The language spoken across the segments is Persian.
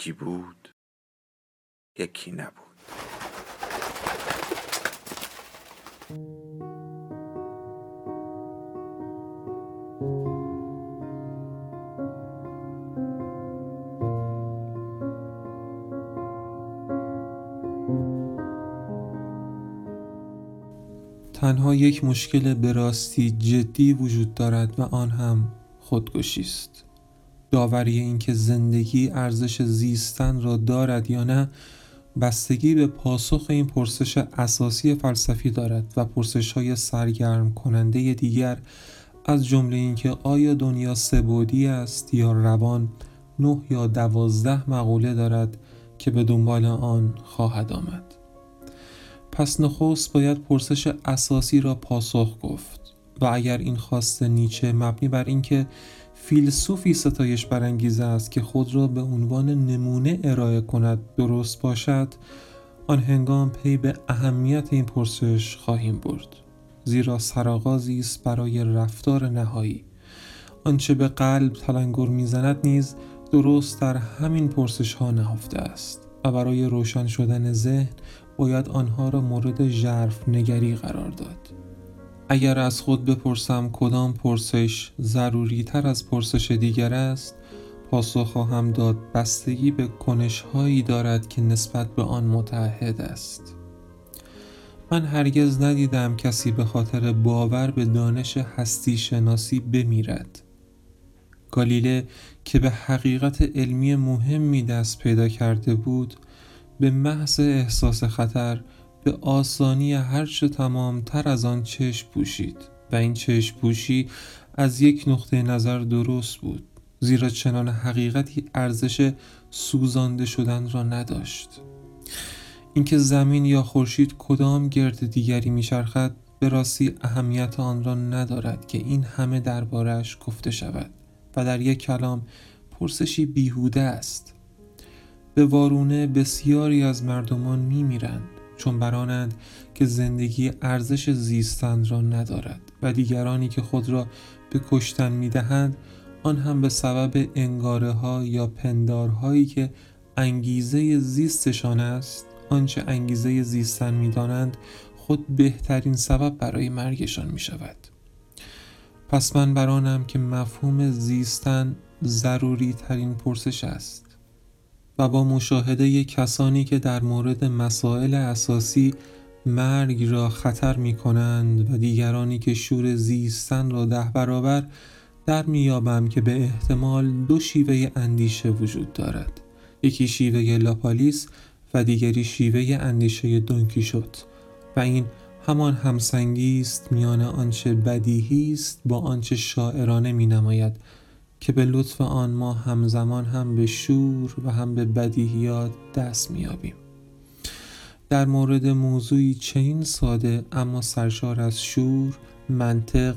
یکی بود یکی نبود. تنها یک مشکل براستی جدی وجود دارد و آن هم خودکشی است. داوری اینکه زندگی ارزش زیستن را دارد یا نه بستگی به پاسخ این پرسش اساسی فلسفی دارد و پرسش های سرگرم کننده دیگر از جمله اینکه آیا دنیا سبودی است یا روان نه یا دوازده مقوله دارد که به دنبال آن خواهد آمد. پس نخست باید پرسش اساسی را پاسخ گفت و اگر این خواست نیچه مبنی بر اینکه فیلسوفی ستایش برانگیز است که خود را به عنوان نمونه ارائه کند. درست باشد آن هنگام پی به اهمیت این پرسش خواهیم برد. زیرا سرآغازی است برای رفتار نهایی. آنچه به قلب تلنگر می‌زند نیز درست در همین پرسش ها نهفته است. و برای روشن شدن ذهن باید آنها را مورد ژرف نگری قرار داد. اگر از خود بپرسم کدام پرسش ضروری تر از پرسش دیگر است پاسخ خواهم داد بستگی به کنش هایی دارد که نسبت به آن متحد است. من هرگز ندیدم کسی به خاطر باور به دانش هستی شناسی بمیرد. گالیله که به حقیقت علمی مهمی دست پیدا کرده بود به محض احساس خطر به آسانی هرچه تر از آن چشم پوشید. و این چشم پوشی از یک نقطه نظر درست بود زیرا چنان حقیقتی ارزش سوزانده شدن را نداشت. اینکه زمین یا خورشید کدام گرد دیگری میچرخد به راستی اهمیت آن را ندارد که این همه دربارش گفته شود. و در یک کلام پرسشی بیهوده است. به وارونه بسیاری از مردمان میمیرند. چون برانند که زندگی ارزش زیستن را ندارد و دیگرانی که خود را به کشتن می‌دهند آن هم به سبب انگاره ها یا پندارهایی که انگیزه زیستشان است آنچه انگیزه زیستن می‌دانند خود بهترین سبب برای مرگشان می شود پس من برانم که مفهوم زیستن ضروری ترین پرسش است. و با مشاهده کسانی که در مورد مسائل اساسی مرگ را خطر می کنند و دیگرانی که شور زیستن را ده برابر در میابم که به احتمال دو شیوه اندیشه وجود دارد. یکی شیوه لاپالیس و دیگری شیوه اندیشه دونکی شد و این همان همسنگی است میان آنچه بدیهی است با آنچه شاعرانه می نماید که به لطف آن ما همزمان هم به شور و هم به بدیهیات دست میابیم در مورد موضوعی چنین ساده اما سرشار از شور، منطق،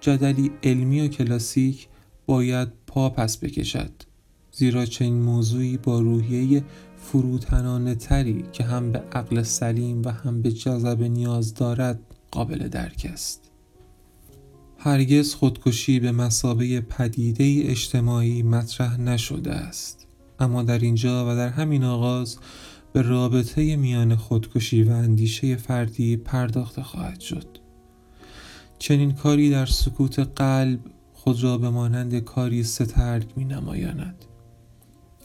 جدلی علمی و کلاسیک باید پا پس بکشد زیرا چنین موضوعی با روحیه فروتنانه تری که هم به عقل سلیم و هم به جذب نیاز دارد قابل درک است. هرگز خودکشی به مسابه پدیده اجتماعی مطرح نشده است. اما در اینجا و در همین آغاز به رابطه میان خودکشی و اندیشه فردی پرداخته خواهد شد. چنین کاری در سکوت قلب خود را به مانند کاری سترگ می نمایاند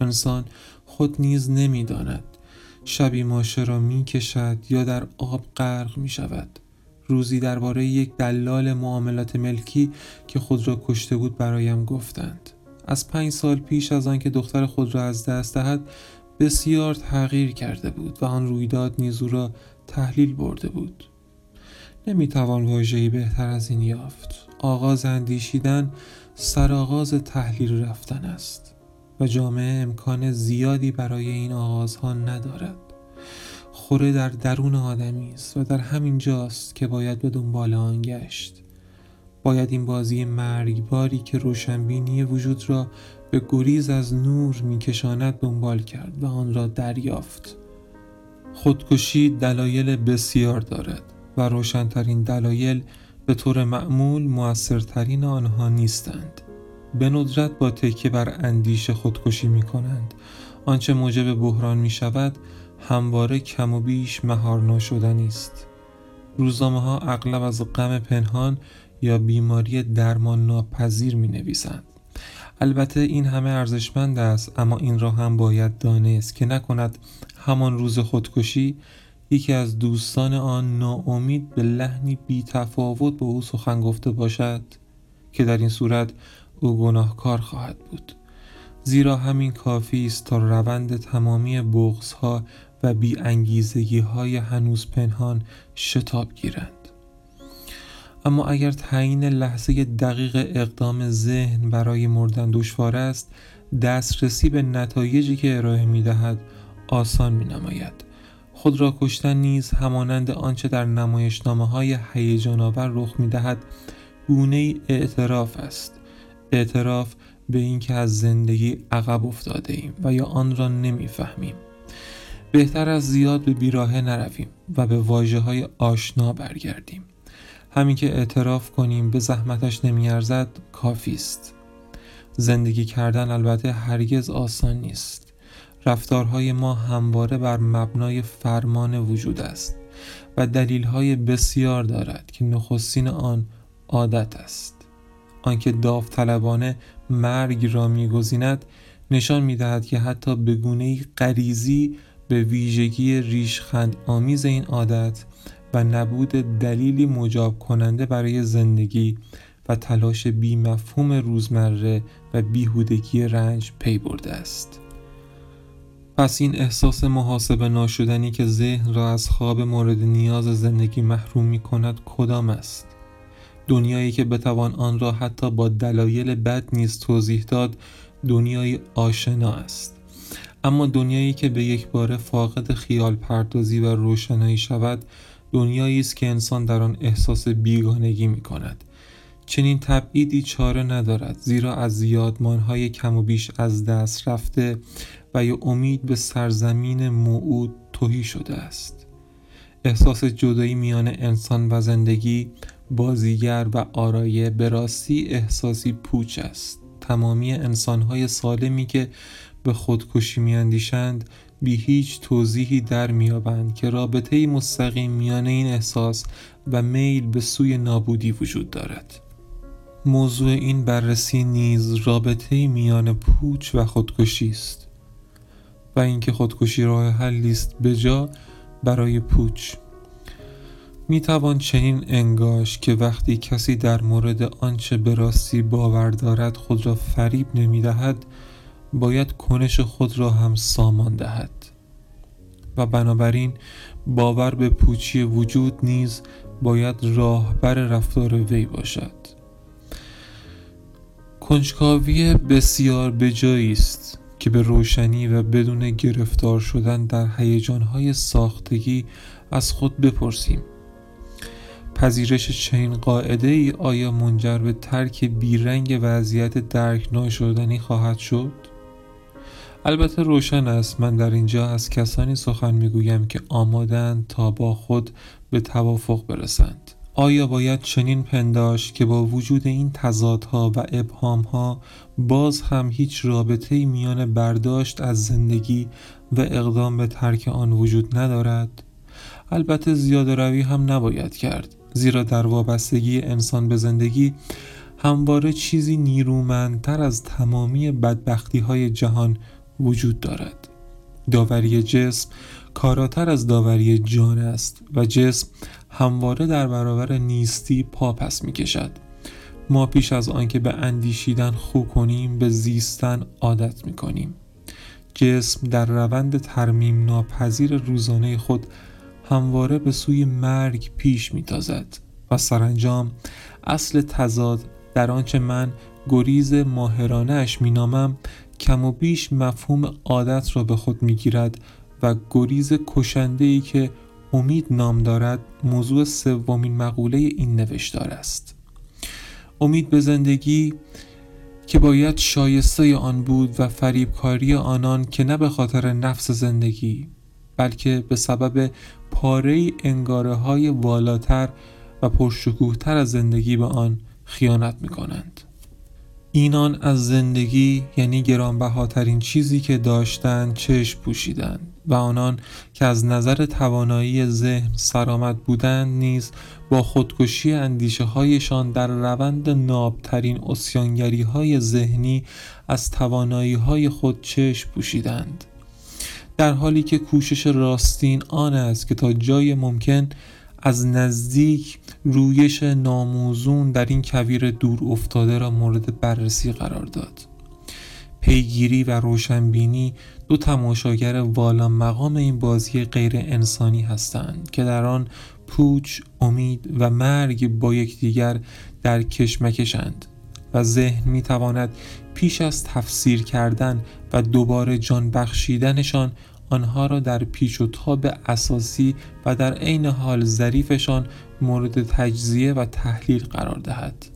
انسان خود نیز نمی داند شبی ماشه را می کشد یا در آب غرق می شود روزی درباره یک دلال معاملات ملکی که خود را کشته بود برایم گفتند. از پنج سال پیش از آنکه دختر خود را از دست دهد بسیار تغییر کرده بود و آن رویداد نیزو را تحلیل برده بود. نمی‌توان واژهای بهتر از این یافت. آغاز اندیشیدن سرآغاز تحلیل رفتن است و جامعه امکان زیادی برای این آغازها ندارد. خوره در درون آدمی است و در همین جاست که باید به دنبال آن گشت. باید این بازی مرگباری که روشنبینی وجود را به گریز از نور میکشاند دنبال کرد و آن را دریافت. خودکشی دلایل بسیار دارد و روشنترین دلایل به طور معمول موثرترین آنها نیستند. به ندرت با تکیه بر اندیشه خودکشی می کنند آنچه موجب بحران می شود همواره کم و بیش مهار ناشدنی است. روزنامه ها اغلب از غم پنهان یا بیماری درمان ناپذیر می نویسند البته این همه ارزشمند است اما این را هم باید دانست که نکند همان روز خودکشی یکی از دوستان آن ناامید به لحنی بی تفاوت به او سخن گفته باشد که در این صورت او گناهکار خواهد بود. زیرا همین کافی است تا روند تمامی بغض ها و بی های هنوز پنهان شتاب گیرند. اما اگر تعیین لحظه دقیق اقدام ذهن برای مردن دشوار است دسترسی به نتایجی که ارائه می دهد آسان می نماید خود را کشتن نیز همانند آنچه در نمایشنامه های هیجان آور رخ می دهد گونه اعتراف است. اعتراف به اینکه از زندگی عقب افتاده ایم و یا آن را نمی‌فهمیم. بهتر از زیاد به بیراهه نرویم و به واجه های آشنا برگردیم. همین که اعتراف کنیم به زحمتش نمیارزد کافی است. زندگی کردن البته هرگز آسان نیست. رفتارهای ما همواره بر مبنای فرمان وجود است و دلیلهای بسیار دارد که نخستین آن عادت است. آنکه داوطلبانه مرگ را میگزیند نشان می‌دهد که حتی به گونه غریزی به ویژگی ریشخند آمیز این عادت و نبود دلیلی مجاب کننده برای زندگی و تلاش بی مفهوم روزمره و بیهودگی رنج پی برده است. پس این احساس محاسبه ناشدنی که ذهن را از خواب مورد نیاز زندگی محروم می کند کدام است؟ دنیایی که بتوان آن را حتی با دلایل بد نیز توضیح داد دنیای آشنا است. اما دنیایی که به یک بار فاقد خیال پردازی و روشنایی شود دنیایی است که انسان در آن احساس بیگانگی می کند چنین تبعیدی چاره ندارد زیرا از زیادمانهای کم و بیش از دست رفته و یا امید به سرزمین موعود توهی شده است. احساس جدایی میان انسان و زندگی بازیگر و آرایه به راستی احساسی پوچ است. تمامی انسانهای سالمی که به خودکشی میاندیشند بی هیچ توضیحی در میابند که رابطه مستقیم میان این احساس و میل به سوی نابودی وجود دارد. موضوع این بررسی نیز رابطه میان پوچ و خودکشی است و اینکه خودکشی راه حلی است به جا برای پوچ. می توان چنین انگاش که وقتی کسی در مورد آنچه به راستی باور دارد خود را فریب نمی دهد باید کنش خود را هم سامان دهد. و بنابراین باور به پوچی وجود نیز باید راهبر رفتار وی باشد. کنجکاوی بسیار بجایی است که به روشنی و بدون گرفتار شدن در هیجانهای ساختگی از خود بپرسیم. پذیرش چنین قاعده ای آیا منجر به ترک بیرنگ وضعیت درک ناشدنی خواهد شد؟ البته روشن است من در اینجا از کسانی سخن می‌گویم که آمادند تا با خود به توافق برسند آیا باید چنین پنداشت که با وجود این تضادها و ابهامها باز هم هیچ رابطه میان برداشت از زندگی و اقدام به ترک آن وجود ندارد؟ البته زیاده روی هم نباید کرد زیرا در وابستگی انسان به زندگی همواره چیزی نیرومندتر از تمامی بدبختی های جهان وجود دارد. داوری جسم کاراتر از داوری جان است و جسم همواره در برابر نیستی پا پس می کشد ما پیش از آنکه به اندیشیدن خو کنیم به زیستن عادت می کنیم جسم در روند ترمیم ناپذیر روزانه خود همواره به سوی مرگ پیش میتازد و سرانجام اصل تضاد در آنچه من گریز ماهرانه اش مینامم کم و بیش مفهوم عادت را به خود می‌گیرد و گریز کشنده ای که امید نام دارد موضوع سومین مقوله این نوشتار است. امید به زندگی که باید شایسته آن بود و فریبکاری آنان که نه به خاطر نفس زندگی بلکه به سبب پاره انگاره های والاتر و پرشکوهتر از زندگی به آن خیانت می کنند. اینان از زندگی یعنی گرانبهاترین چیزی که داشتند چشم پوشیدند و آنان که از نظر توانایی ذهن سرآمد بودند نیز با خودکشی اندیشه هایشان در روند نابترین اسیانگری های ذهنی از توانایی های خود چشم پوشیدند در حالی که کوشش راستین آن است که تا جای ممکن از نزدیک رویش ناموزون در این کویر دور افتاده را مورد بررسی قرار داد. پیگیری و روشنبینی دو تماشاگر والا مقام این بازی غیر انسانی هستند که در آن پوچ، امید و مرگ با یکدیگر در کشمکشند. و ذهن می تواند پیش از تفسیر کردن و دوباره جان بخشیدنشان آنها را در پیچ و تاب اساسی و در عین حال ظریفشان مورد تجزیه و تحلیل قرار دهد.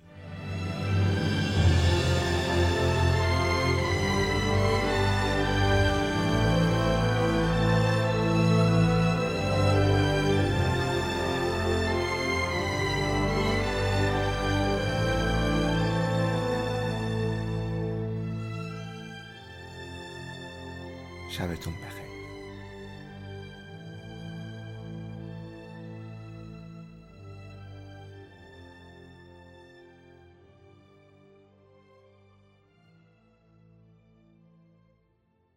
شبتون بخیر.